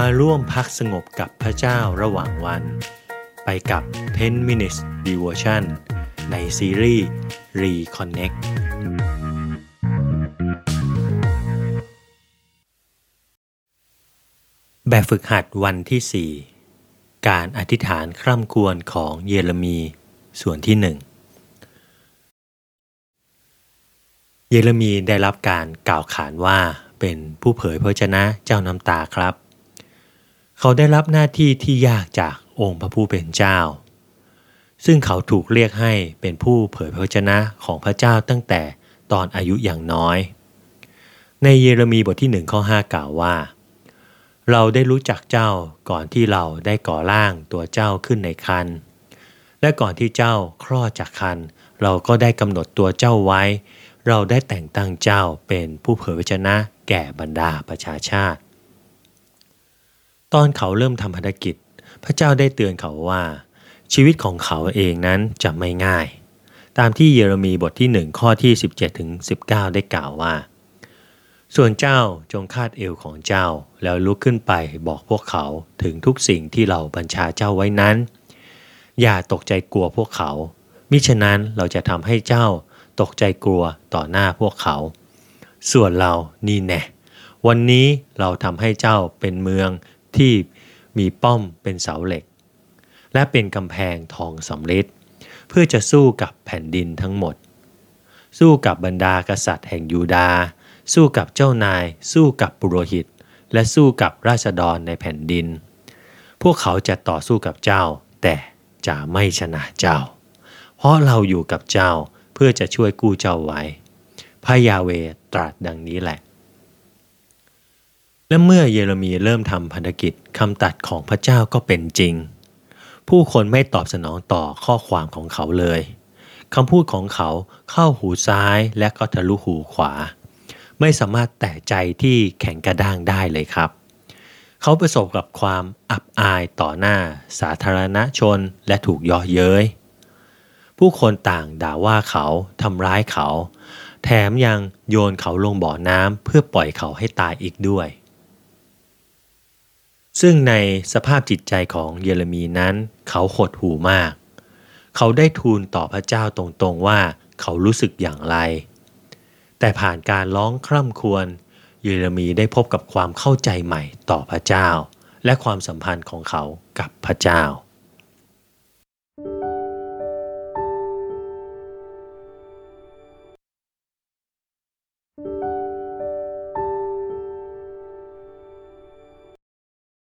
มาร่วมพักสงบกับพระเจ้าระหว่างวัน ไปกับ 10 minutes devotion ในซีรีส์ Reconnect แบบฝึกหัดวันที่ 4 การอธิษฐานคร่ำควรของเยเรมีส่วนที่หนึ่งเยเรมีได้รับการกล่าวขานว่าเป็นผู้เผยพระชนะเจ้าน้ำตาครับ เขาได้รับหน้าที่ที่ยากจากองค์พระผู้เป็นเจ้า ซึ่งเขาถูกเรียกให้เป็นผู้เผยพระชนะของพระเจ้าตั้งแต่ตอนอายุอย่างน้อย ในเยเรมีบทที่หนึ่งข้อ5กล่าวว่า เราได้รู้จักเจ้าก่อนที่เราได้ก่อร่างตัวเจ้าขึ้นในคันและก่อนที่เจ้าคลอดจากคันเราก็ได้กำหนดตัวเจ้าไว้ เราได้แต่งตั้งเจ้าเป็นผู้เผยพระชนะแก่บรรดาประชาชาติ ตอนเขาเริ่มทำภารกิจ พระเจ้าได้เตือนเขาว่า ชีวิตของเขาเองนั้นจะไม่ง่าย ตามที่เยเรมีบทที่ 1 ข้อที่ 17ถึง19 ได้กล่าวว่า ส่วนเจ้าจงคาดเอวของเจ้าแล้วลุกขึ้นไปบอกพวกเขาถึงทุกสิ่งที่เราบัญชาเจ้าไว้นั้น อย่าตกใจกลัวพวกเขา มิฉะนั้นเราจะทำให้เจ้าตกใจกลัวต่อหน้าพวกเขา ส่วนเรานี่แน่วันนี้เราทำให้เจ้าเป็นเมือง ที่มีป้อมเป็นเสาเหล็ก และเป็นกำแพงทองสำริดเพื่อจะสู้กับแผ่นดินทั้งหมด สู้กับบรรดากษัตริย์แห่งยูดา สู้กับเจ้านาย สู้กับปุโรหิต และสู้กับราษฎรในแผ่นดิน พวกเขาจะต่อสู้กับเจ้า แต่จะไม่ชนะเจ้า เพราะเราอยู่กับเจ้าเพื่อจะช่วยกู้เจ้าไว้พระยาเวตรัสดังนี้แหละ และเมื่อเยเรมีเริ่มทำพันธกิจคำตัดของพระเจ้าก็เป็นจริง ผู้คนไม่ตอบสนองต่อข้อความของเขาเลยคำพูดของเขาเข้าหูซ้ายและก็ทะลุหูขวา ไม่สามารถแตะใจที่แข็งกระด้างได้เลยครับ เขาประสบกับความอับอายต่อหน้า สาธารณชนและถูกย่อเย้ย ผู้คนต่างด่าว่าเขาทำร้ายเขา แถมยังโยนเขาลงบ่อน้ำเพื่อปล่อยเขาให้ตายอีกด้วย ซึ่งในสภาพจิตใจของเยเรมีนั้นเขาหดหูมาก เขาได้ทูลต่อพระเจ้าตรงๆว่าเขารู้สึกอย่างไร แต่ผ่านการร้องคร่ำควรเยเรมีได้พบกับความเข้าใจใหม่ต่อพระเจ้า และความสัมพันธ์ของเขากับพระเจ้า